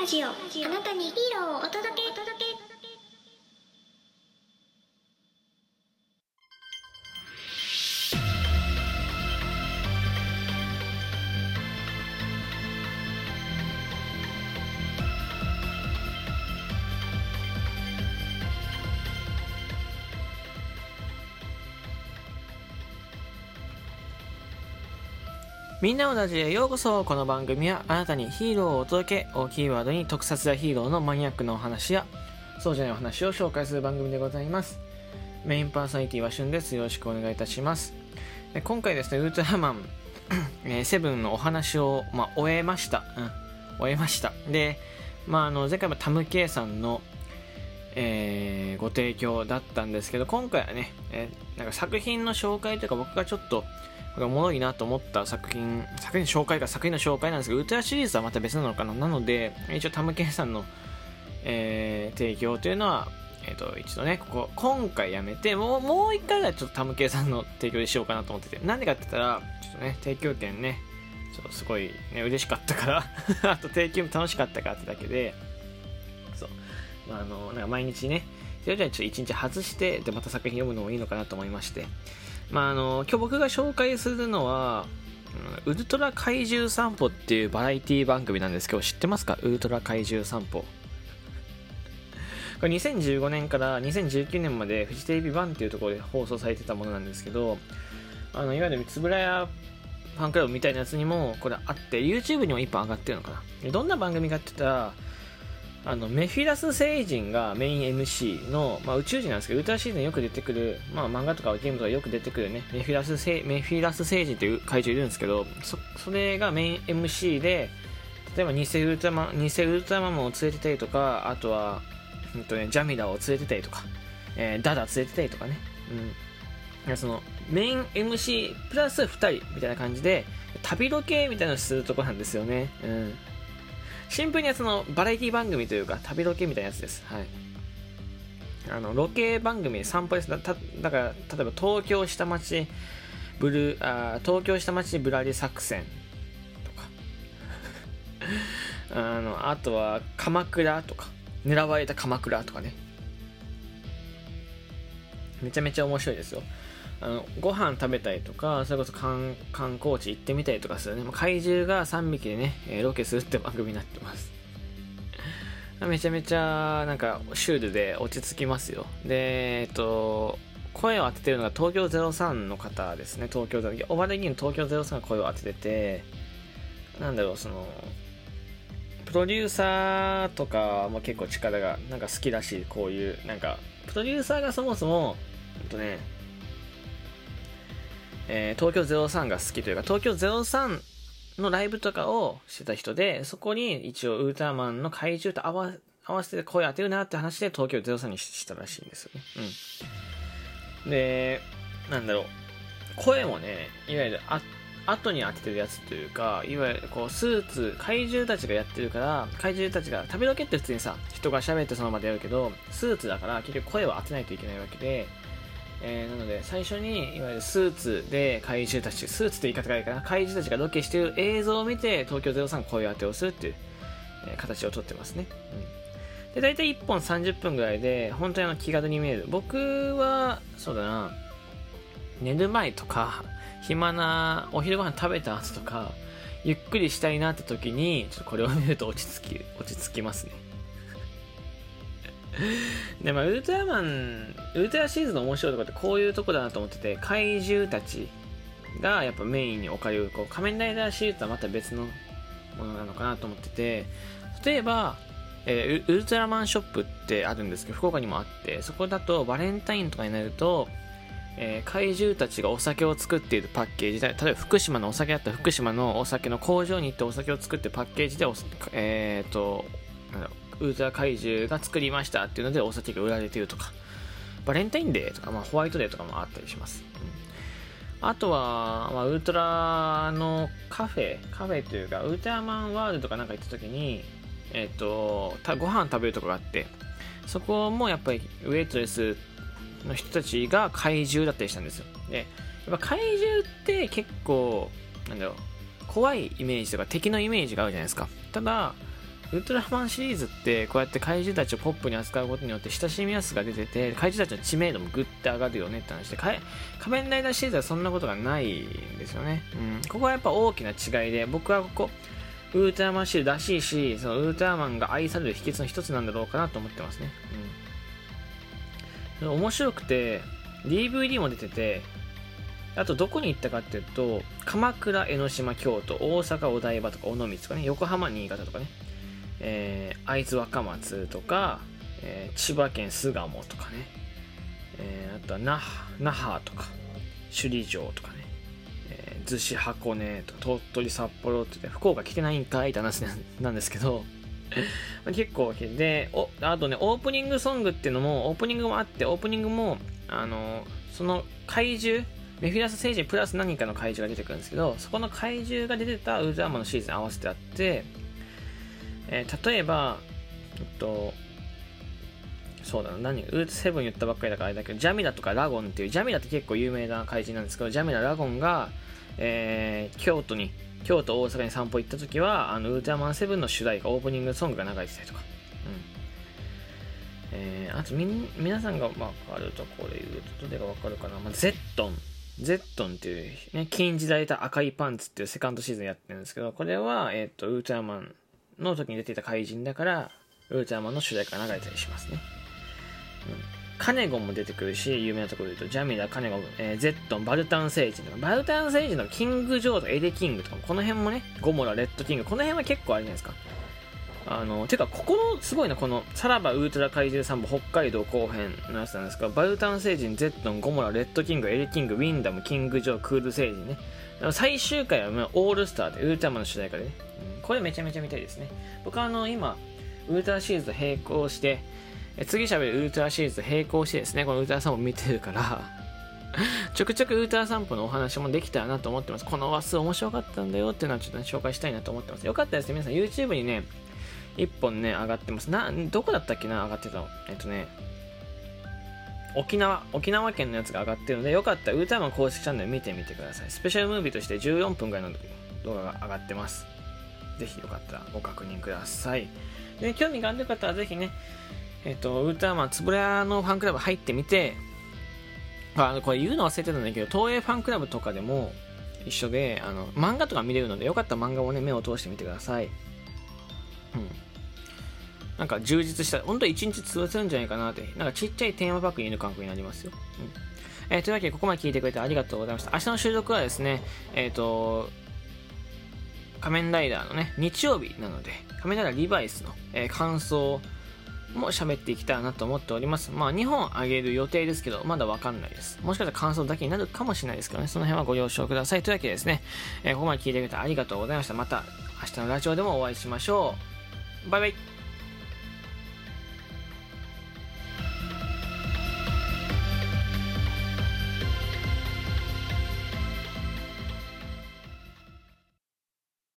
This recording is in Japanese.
ラジオ。あなたにヒーローをお届け。みんなのラジオへようこそ。この番組はあなたにヒーローをお届けをキーワードに特撮やヒーローのマニアックなお話やそうじゃないお話を紹介する番組でございます。メインパーソナリティはしゅんです。よろしくお願いいたします。今回ですねウルトラマン えーセブンのお話を、まあ、終えました、うん、終えました。で、まあ、あの前回もタムケイさんのえーご提供だったんですけど今回はね、えーなんか作品の紹介というか僕がちょっとこれおもろいなと思った作品作品紹介か作品の紹介なんですけどウルトラシリーズはまた別なのかな？なので一応タムケンさんの、えー提供というのはえっ、と一度ねここ今回やめてもうもう一回はちょっとタムケンさんの提供でしようかなと思ってて。なんでかって言ったらちょっとね提供券ねちょっとすごい、ね、嬉しかったから。あと提供も楽しかったからってだけで。そう。まあ、あのなんか毎日ねそれじゃあちょっと一日外してでまた作品読むのもいいのかなと思いまして。まああの今日僕が紹介するのはウルトラ怪獣散歩っていうバラエティ番組なんです。けど知ってますか？ウルトラ怪獣散歩。これ2015年から2019年までフジテレビ版っていうところで放送されてたものなんですけどあのいわゆるつぶらやファンクラブみたいなやつにもこれあって YouTube にも1本上がってるのかな。どんな番組かって言ったらあのメフィラス星人がメイン MC の、まあ、宇宙人なんですけどウルトラシーズンよく出てくる、まあ、漫画とかゲームとかよく出てくるねメフィラス星メフィラス星人っていう怪獣いるんですけどそそれがメイン MC で例えば偽ウルトラマン偽ウルトラマンを連れてたりとかあとは、うんとね、ジャミラを連れてたりとか、えーダダ連れてたりとかね、うん。いや、そのメイン MC プラス2人みたいな感じで旅ロケみたいなのするとこなんですよね、うん、シンプルにそのバラエティ番組というか旅ロケみたいなやつです。はい。あのロケ番組散歩ですだだから例えば東京下町ブルあー東京下町ぶらり作戦とか あのあとは鎌倉とか狙われた鎌倉とかねめちゃめちゃ面白いですよあのご飯食べたりとかそれこそ観観光地行ってみたりとかするね。も怪獣が3匹でね、えロケするって番組になってます。めちゃめちゃなんかシュールで落ち着きますよ。でえっと声を当ててるのが東京03の方ですね。東京03お笑い芸人東京03が声を当てててなんだろうそのプロデューサーとかも結構力がなんか好きらしこういうなんかプロデューサーがそもそもほんとねえー東京03が好きというか東京03のライブとかをしてた人でそこに一応ウルトラマンの怪獣と合わ合わせて声当てるなって話で東京03にしたらしいんですよね。うん。でなんだろう。声もねいわゆるあ後に当ててるやつというかいわゆるこうスーツ怪獣たちがやってるから怪獣たちが旅ロケって普通にさ人が喋ってその場でやるけどスーツだから結局声を当てないといけないわけでえーなので最初にいわゆるスーツで怪獣たちスーツって言い方がいいかな。怪獣たちがロケしている映像を見て東京03声当てをするっていう、えー形をとってますね、うん、で大体1本30分ぐらいで本当にあの気軽に見える。僕はそうだな寝る前とか暇なお昼ご飯食べた後とかゆっくりしたいなって時にちょっとこれを見ると落ち着き落ち着きますね。でまあウルトラマンウルトラシーズンの面白いところってこういうとこだなと思ってて怪獣たちがやっぱメインに置かれるこう仮面ライダーシリーズとはまた別のものなのかなと思ってて例えば、えーウルトラマンショップってあるんですけど福岡にもあってそこだとバレンタインとかになると、えー怪獣たちがお酒を作っているパッケージで例えば福島のお酒だったら福島のお酒の工場に行ってお酒を作ってパッケージでえっ、となんだろうウルトラ怪獣が作りましたっていうのでお酒が売られてるとか。バレンタインデーとか、まあ、ホワイトデーとかもあったりします、うん。あとは、まあ、ウルトラのカフェカフェというかウルトラマンワールドとかなんか行った時にえっ、とたご飯食べるとこがあってそこもやっぱりウェイトレスの人たちが怪獣だったりしたんですよ。でやっぱ怪獣って結構なんだろう怖いイメージとか敵のイメージがあるじゃないですか。ただウルトラマンシリーズってこうやって怪獣たちをポップに扱うことによって親しみやすさが出てて怪獣たちの知名度もグッて上がるよねって話で仮面ライダーシリーズはそんなことがないんですよね、うん、ここはやっぱ大きな違いで僕はここウルトラマンシリーズらしいしそのウルトラマンが愛される秘訣の一つなんだろうかなと思ってますね、うん、面白くて DVD も出ててあとどこに行ったかっていうと鎌倉江ノ島京都大阪お台場とか尾道とかね横浜新潟とかね。えー、会津若松とか、えー、千葉県巣鴨とかね、えー、あとは那覇那覇とか首里城とかね、えー、逗子箱根とか鳥取札幌って言って福岡来てないんかいって話なん ですけど。結構でおあとねオープニングソングっていうのもオープニングもあってオープニングもあのその怪獣メフィラス星人プラス何かの怪獣が出てくるんですけどそこの怪獣が出てたウルトラマンのシーズン合わせてあってえー、例えば、えっと、そうだな、何、ウーツセブン言ったばっかりだからあれだけど、ジャミラとかラゴンっていう、ジャミラって結構有名な怪人なんですけど、ジャミラ、ラゴンが、えー、京都に、京都、大阪に散歩行った時は、あの、ウルトラマンセブンの主題歌、オープニングソングが流れてたりとか。うん。えー、あとみ、皆さんがわかるところで言うと、どれがわかるかな。まあ、ゼットン。ゼットンっていう、ね、金時代と赤いパンツっていうセカンドシーズンやってるんですけど、これは、えっ、ー、と、ウルトラマンの時に出ていた怪人だから、ウルトラマンの主題歌が流れたりしますね。うん。カネゴンも出てくるし、有名なところで言うと、ジャミラ、カネゴン、えー、ゼットン、バルタン星人とか、バルタン星人とか、キング・ジョーと、エレキングとか、この辺もね、ゴモラ、レッドキング、この辺は結構あれじゃないですか。あの、てか、ここの、すごいな、この、さらばウルトラ怪獣散歩北海道後編のやつなんですが、バルタン星人、ゼットン、ゴモラ、レッドキング、エレキング、ウィンダム、キング・ジョー、クール星人ね。最終回はオールスターで、ウルトラマンの主題歌でね。これめちゃめちゃ見たいですね。僕はあの、今、ウルトラシリーズと並行して、え次喋るウルトラシリーズと並行してですね、このウルトラサンプ見てるから ちょくちょくウルトラ散歩のお話もできたらなと思ってます。この話数面白かったんだよっていうのはちょっと、ね、紹介したいなと思ってます。よかったですね。皆さん YouTube にね、1本ね、上がってます。な、どこだったっけな、上がってたの？えっとね、沖縄、沖縄県のやつが上がってるので、よかったらウルトラマン公式チャンネル見てみてください。スペシャルムービーとして14分ぐらいの動画が上がってます。ぜひよかったらご確認ください。で、興味がある方はぜひね、えっ、と、ウルトラマンつぶらのファンクラブ入ってみて、あの、これ言うの忘れてたんだけど、東映ファンクラブとかでも一緒で、あの、漫画とか見れるので、よかったら漫画をね、目を通してみてください。うん。なんか充実した、本当1日潰せるんじゃないかなって、なんかちっちゃいテーマパークにいる感覚になりますよ。うん。えー、というわけで、ここまで聞いてくれてありがとうございました。明日の収録はですね、えっ、ー、と、仮面ライダーのね、日曜日なので、仮面ライダーリバイスの、えー、感想も喋っていきたいなと思っております。まあ、2本あげる予定ですけど、まだわかんないです。もしかしたら感想だけになるかもしれないですけどね、その辺はご了承ください。というわけでですね、えー、ここまで聞いてくれてありがとうございました。また明日のラジオでもお会いしましょう。バイバイ。